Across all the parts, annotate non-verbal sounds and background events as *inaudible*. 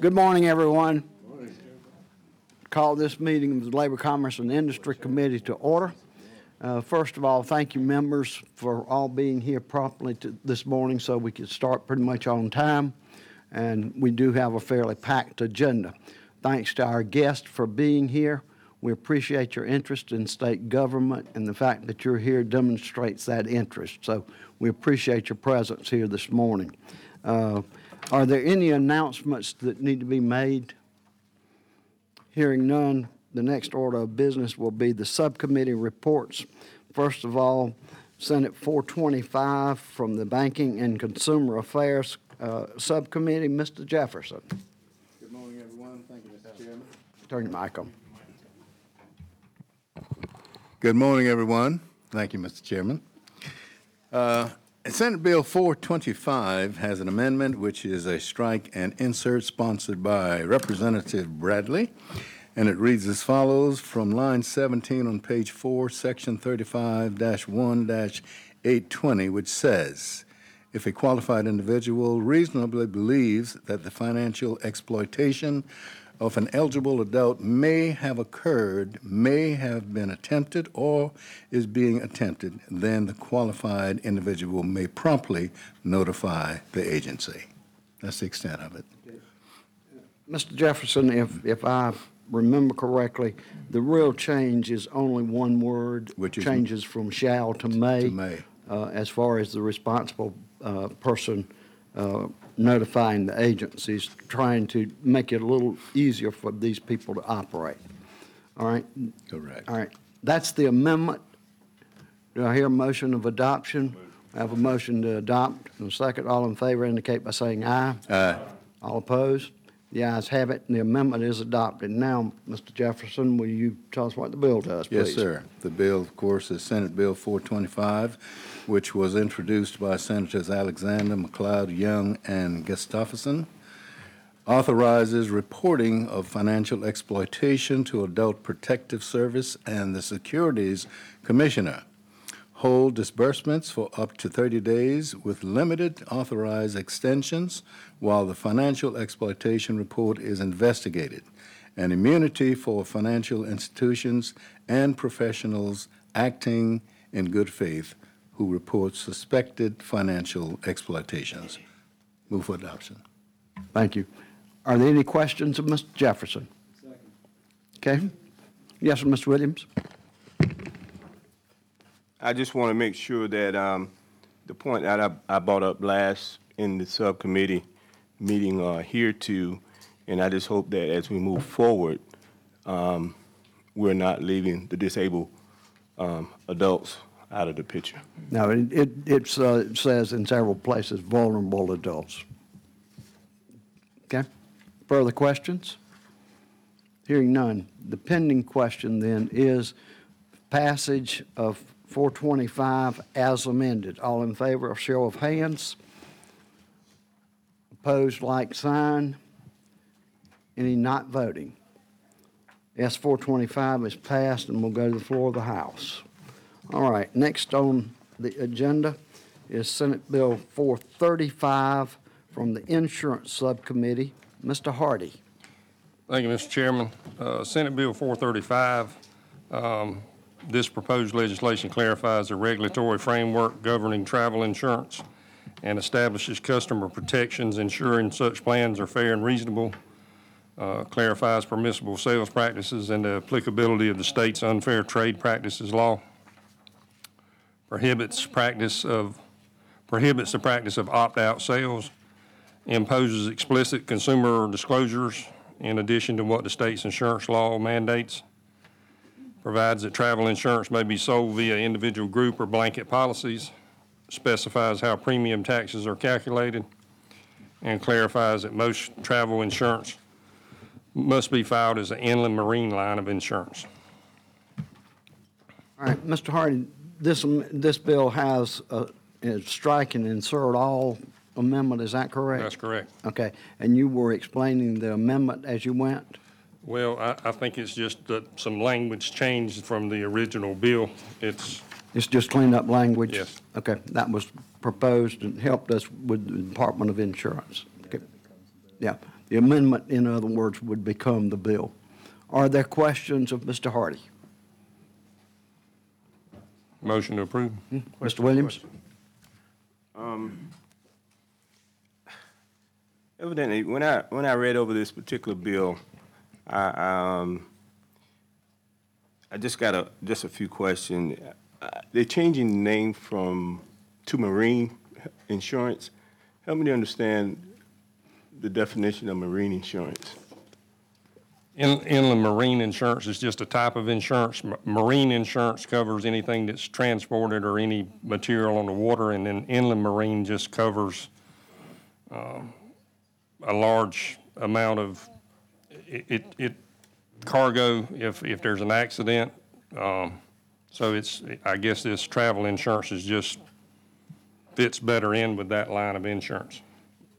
Good morning, everyone. Call this meeting of the Labor, Commerce, and Industry Committee to order. Uh, First of all, thank you, members, for all being here promptly to- this morning so we could start pretty much on time. And we do have a fairly packed agenda. Thanks to our guests for being here. We appreciate your interest in state government, and the fact that you're here demonstrates that interest. So we appreciate your presence here this morning. Uh, Are there any announcements that need to be made? Hearing none, the next order of business will be the subcommittee reports. First of all, Senate 425 from the Banking and Consumer Affairs uh, Subcommittee, Mr. Jefferson. Good morning, everyone. Thank you, Mr. Chairman. Turn your mic on. Good morning, everyone. Thank you, Mr. Chairman. Uh, Senate Bill 425 has an amendment which is a strike and insert sponsored by Representative Bradley, and it reads as follows, from line 17 on page 4, section 35-1-820, which says, "If a qualified individual reasonably believes that the financial exploitation of an eligible adult may have occurred, may have been attempted, or is being attempted, then the qualified individual may promptly notify the agency." That's the extent of it. Mr. Jefferson, if, if I remember correctly, the real change is only one word. Which is- Changes from shall to may. To may. uh, As far as the responsible uh, person uh, notifying the agencies, trying to make it a little easier for these people to operate. All right? Correct. All right. That's the amendment. Do I hear a motion of adoption? I have a motion to adopt. And a second, all in favor indicate by saying aye. Aye. All opposed? The ayes have it, and the amendment is adopted. Now, Mr. Jefferson, will you tell us what the bill does, please? Yes, sir. The bill, of course, is Senate Bill 425, which was introduced by Senators Alexander, McLeod, Young, and Gustafson. Authorizes reporting of financial exploitation to Adult Protective Service and the Securities Commissioner. Hold disbursements for up to 30 days with limited authorized extensions while the financial exploitation report is investigated, and immunity for financial institutions and professionals acting in good faith who report suspected financial exploitations. Move for adoption. Thank you. Are there any questions of Mr. Jefferson? Second. Okay. Yes, Mr. Williams? I just want to make sure that um, the point that I I brought up last in the subcommittee meeting uh, here too, and I just hope that as we move forward, um, we're not leaving the disabled um, adults out of the picture. No, it, it it's, uh, it says in several places vulnerable adults. Okay. Further questions? Hearing none. The pending question then is passage of 425 as amended. All in favor, show of hands. Opposed, like sign. Any not voting? S 425 is passed and we'll go to the floor of the House. All right, next on the agenda is Senate Bill 435 from the Insurance Subcommittee. Mr. Hardy. Thank you, Mr. Chairman. Uh, Senate Bill 435, um, this proposed legislation clarifies the regulatory framework governing travel insurance and establishes customer protections ensuring such plans are fair and reasonable, uh, clarifies permissible sales practices and the applicability of the state's unfair trade practices law, prohibits practice of, prohibits the practice of opt-out sales, imposes explicit consumer disclosures in addition to what the state's insurance law mandates, provides that travel insurance may be sold via individual group or blanket policies, specifies how premium taxes are calculated, and clarifies that most travel insurance must be filed as an inland marine line of insurance. All right, Mr. Hardy, this, am- this bill has uh, a a strike and insert all amendment, is that correct? That's correct. Okay, and you were explaining the amendment as you went? Well, I, I think it's just that some language changed from the original bill. It's, It's just cleaned up language? Yes. Okay, that was proposed and helped us with the Department of Insurance. Okay. Yeah, The amendment, in other words, would become the bill. Are there questions of Mr. Hardy? Motion to approve. Hmm, Mr. Williams? Um, evidently, when I, when I read over this particular bill, I, um, I just got a, just a few questions. Uh, They're changing the name from, to marine insurance. Help me to understand the definition of marine insurance. In- Inland marine insurance is just a type of insurance. Marine insurance covers anything that's transported or any material on the water, and then inland marine just covers um, a large amount of, it- it, it, cargo if, if there's an accident. Um, So it's, I guess this travel insurance is just, fits better in with that line of insurance.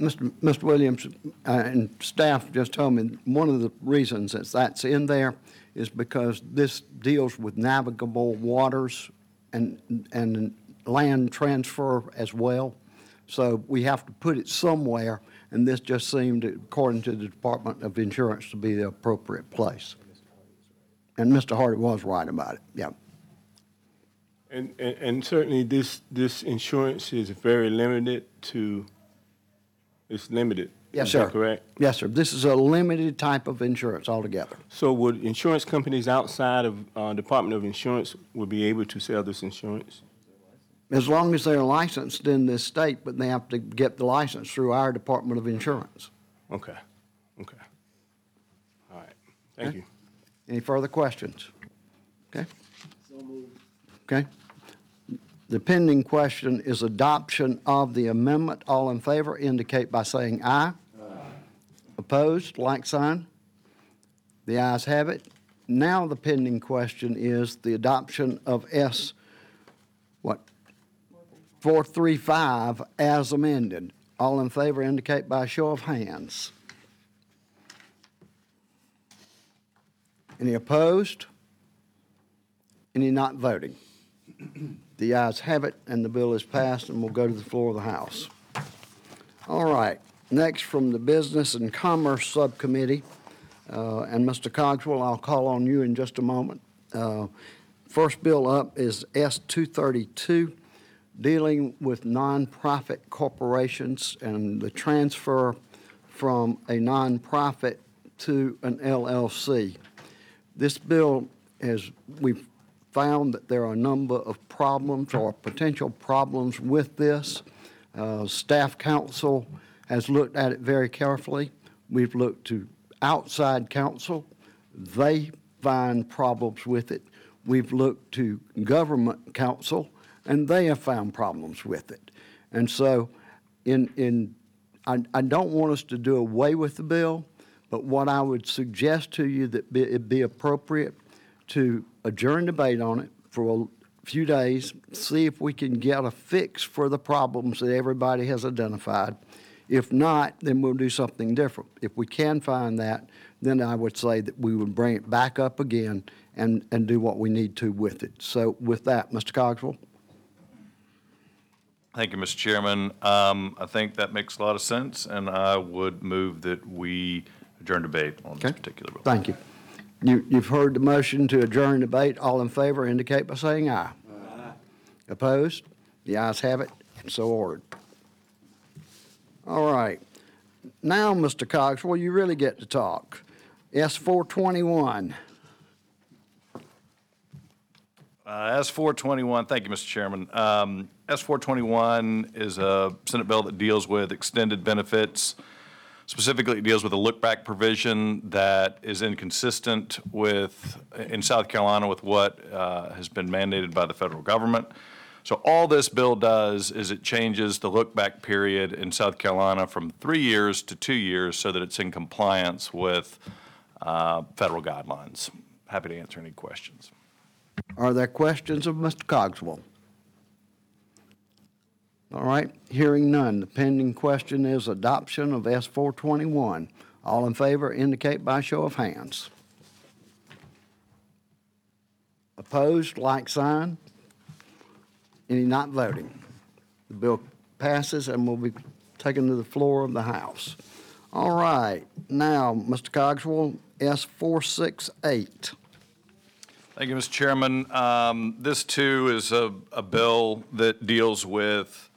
Mr. Mr. Williams, uh, and staff just told me, one of the reasons that that's in there is because this deals with navigable waters and, and land transfer as well. So we have to put it somewhere, and this just seemed, according to the Department of Insurance, to be the appropriate place. And Mr. Hardy was right about it, yeah. And, and, and certainly this, this insurance is very limited to, it's limited. Yes, Is that sir. correct? Yes, sir. This is a limited type of insurance altogether. So would insurance companies outside of, uh, Department of Insurance would be able to sell this insurance? As long as they're licensed in this state, but they have to get the license through our Department of Insurance. Okay, okay. All right, thank you. Any further questions? Okay? Okay. The pending question is adoption of the amendment. All in favor indicate by saying aye. Opposed, like sign. The ayes have it. Now the pending question is the adoption of S, what? 435 as amended. All in favor indicate by show of hands. Any opposed? Any not voting? *clears throat* The ayes have it, and the bill is passed and we'll go to the floor of the House. All right, next from the Business and Commerce Subcommittee, uh, and Mr. Cogswell, I'll call on you in just a moment. Uh, First bill up is S 232, dealing with nonprofit corporations and the transfer from a nonprofit to an LLC. This bill is, we've found that there are a number of problems or potential problems with this. Uh, Staff council has looked at it very carefully. We've looked to outside counsel. They find problems with it. We've looked to government counsel, and they have found problems with it. And so, in, in, I, I don't want us to do away with the bill, but what I would suggest to you that be, it'd be appropriate to adjourn debate on it for a few days, see if we can get a fix for the problems that everybody has identified. If not, then we'll do something different. If we can find that, then I would say that we would bring it back up again and, and do what we need to with it. So with that, Mr. Cogswell? Thank you, Mr. Chairman. Um, I think that makes a lot of sense, and I would move that we adjourn debate on this Okay. particular bill. Thank you. You, you've heard the motion to adjourn debate. All in favor indicate by saying aye. Aye. Opposed? The ayes have it, and so ordered. All right. Now, Mr. Cogswell, you really get to talk. S four twenty-one. Uh, S four twenty-one, thank you, Mr. Chairman. Um, S four twenty-one is a Senate bill that deals with extended benefits. Specifically, it deals with a look-back provision that is inconsistent with, in South Carolina, with what uh, has been mandated by the federal government. So all this bill does is it changes the look-back period in South Carolina from three years to two years so that it's in compliance with uh, federal guidelines. Happy to answer any questions. Are there questions of Mr. Cogswell? All right, hearing none. The pending question is adoption of S four twenty-one. All in favor indicate by show of hands. Opposed, like sign. Any not voting? The bill passes and will be taken to the floor of the House. All right, now, Mr. Cogswell, S four six eight. Thank you, Mr. Chairman. Um, This, too, is a, a bill that deals with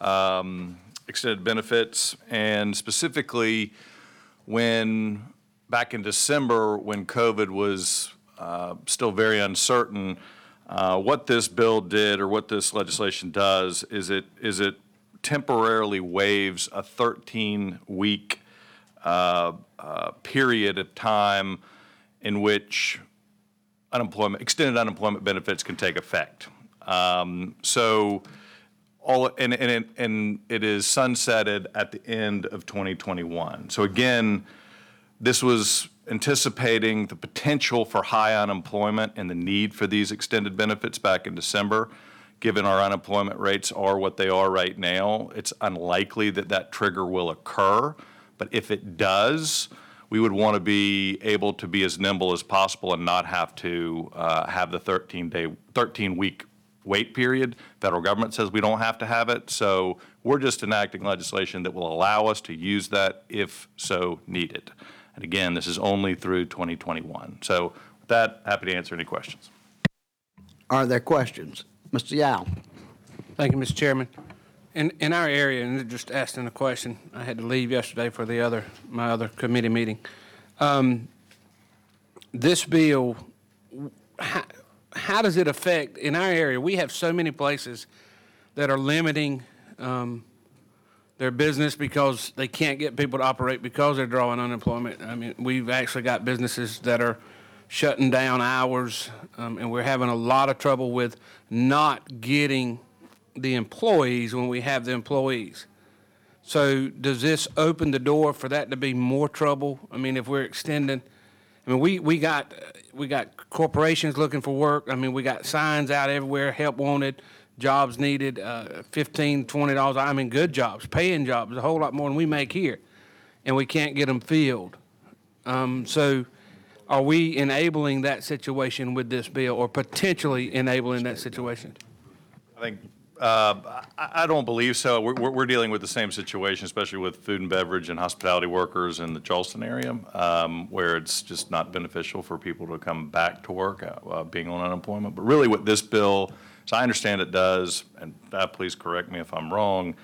um, extended benefits, and specifically when, back in December, when COVID was uh, still very uncertain, uh, what this bill did, or what this legislation does, is it, is it temporarily waives a 13-week uh, uh, period of time in which unemployment, extended unemployment benefits can take effect. Um, So all, and, and, it- and it is sunsetted at the end of 2021. So again, this was anticipating the potential for high unemployment and the need for these extended benefits back in December. Given our unemployment rates are what they are right now, it's unlikely that that trigger will occur. But if it does, we would want to be able to be as nimble as possible and not have to uh, have the 13-day, 13-week wait period. Federal government says we don't have to have it, so we're just enacting legislation that will allow us to use that if so needed. And again, this is only through 2021. So with that, happy to answer any questions. Are there questions? Mr. Yow? Thank you, Mr. Chairman. In, in our area, and just asking a question, I had to leave yesterday for the other, my other committee meeting. Um, This bill, how, how does it affect, in our area, we have so many places that are limiting um, their business because they can't get people to operate because they're drawing unemployment. I mean, we've actually got businesses that are shutting down hours, um, and we're having a lot of trouble with not getting the employees when we have the employees. So does this open the door for that to be more trouble? I mean, if we're extending, I mean, we, we got, we got corporations looking for work. I mean, we got signs out everywhere, help wanted, jobs needed, uh, fifteen, twenty dollars. I mean, good jobs, paying jobs, a whole lot more than we make here. And we can't get them filled. Um, so are we enabling that situation with this bill or potentially enabling that situation? I think, uh, I I don't believe so. We're- We're dealing with the same situation, especially with food and beverage and hospitality workers in the Charleston area, um, where it's just not beneficial for people to come back to work uh, uh, being on unemployment. But really what this bill, as I understand it does, and uh, please correct me if I'm wrong,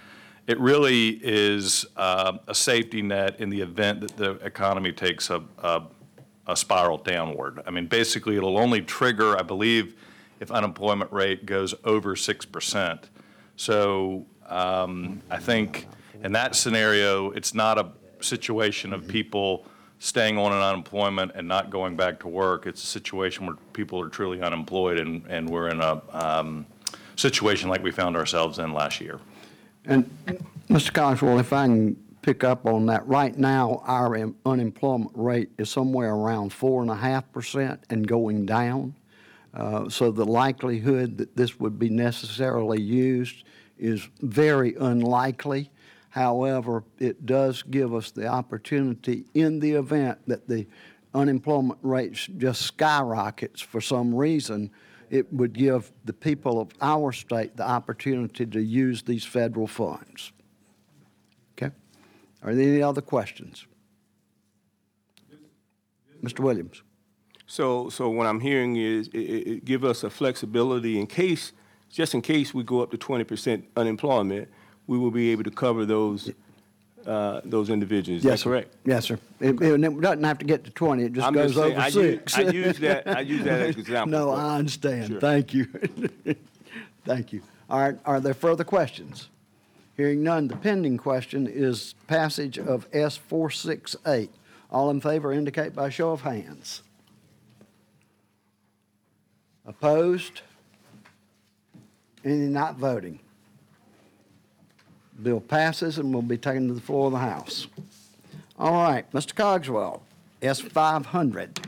it really is uh, a safety net in the event that the economy takes a a a spiral downward. I mean, basically, it'll only trigger, I believe, if unemployment rate goes over 6%. So um, I think in that scenario, it's not a situation of people staying on an unemployment and not going back to work. It's a situation where people are truly unemployed, and, and we're in a um, situation like we found ourselves in last year. And Mr. Cogswell, if I can pick up on that, right now, our em- unemployment rate is somewhere around four and a half percent and going down. Uh, So the likelihood that this would be necessarily used is very unlikely. However, it does give us the opportunity, in the event that the unemployment rates just skyrockets for some reason, it would give the people of our state the opportunity to use these federal funds. Okay? Are there any other questions? Mr. Williams? So, so what I'm hearing is, it, it, give us a flexibility in case, just in case we go up to twenty percent unemployment, we will be able to cover those, uh, those individuals. Is that Yes, sir. correct? Yes, sir. It, it doesn't have to get to 20, it just I'm goes just saying, over I use- six. I use that- I use that as an *laughs* example, No, I understand. Sure. Thank you. *laughs* Thank you. All right, are there further questions? Hearing none, the pending question is passage of S 468. All in favor indicate by show of hands. Opposed? Any not voting? Bill passes and will be taken to the floor of the House. All right, Mr. Cogswell, S 500.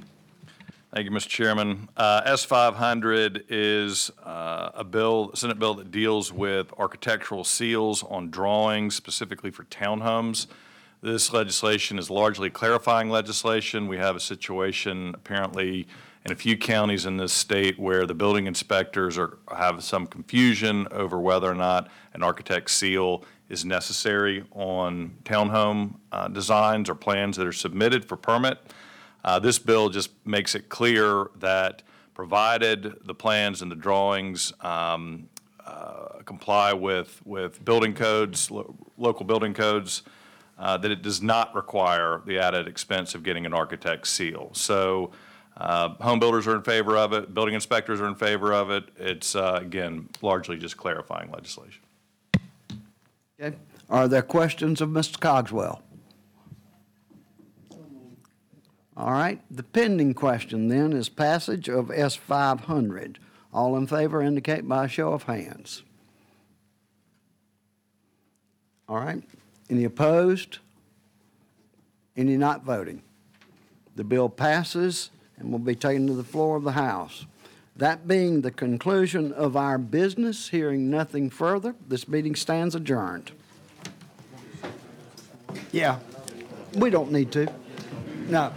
Thank you, Mr. Chairman. Uh, S-500 is uh, a bill, a Senate bill that deals with architectural seals on drawings, specifically for townhomes. This legislation is largely clarifying legislation. We have a situation apparently in a few counties in this state where the building inspectors are, have some confusion over whether or not an architect's seal is necessary on townhome uh, designs or plans that are submitted for permit. Uh, This bill just makes it clear that provided the plans and the drawings um, uh, comply with, with building codes, lo- local building codes, uh, that it does not require the added expense of getting an architect's seal. So uh, home builders are in favor of it, building inspectors are in favor of it. It's, uh, again, largely just clarifying legislation. Okay. Are there questions of Mr. Cogswell? All right, the pending question then is passage of S five hundred. All in favor indicate by a show of hands. All right, any opposed? Any not voting? The bill passes and will be taken to the floor of the House. That being the conclusion of our business, hearing nothing further, this meeting stands adjourned. Yeah, we don't need to. No.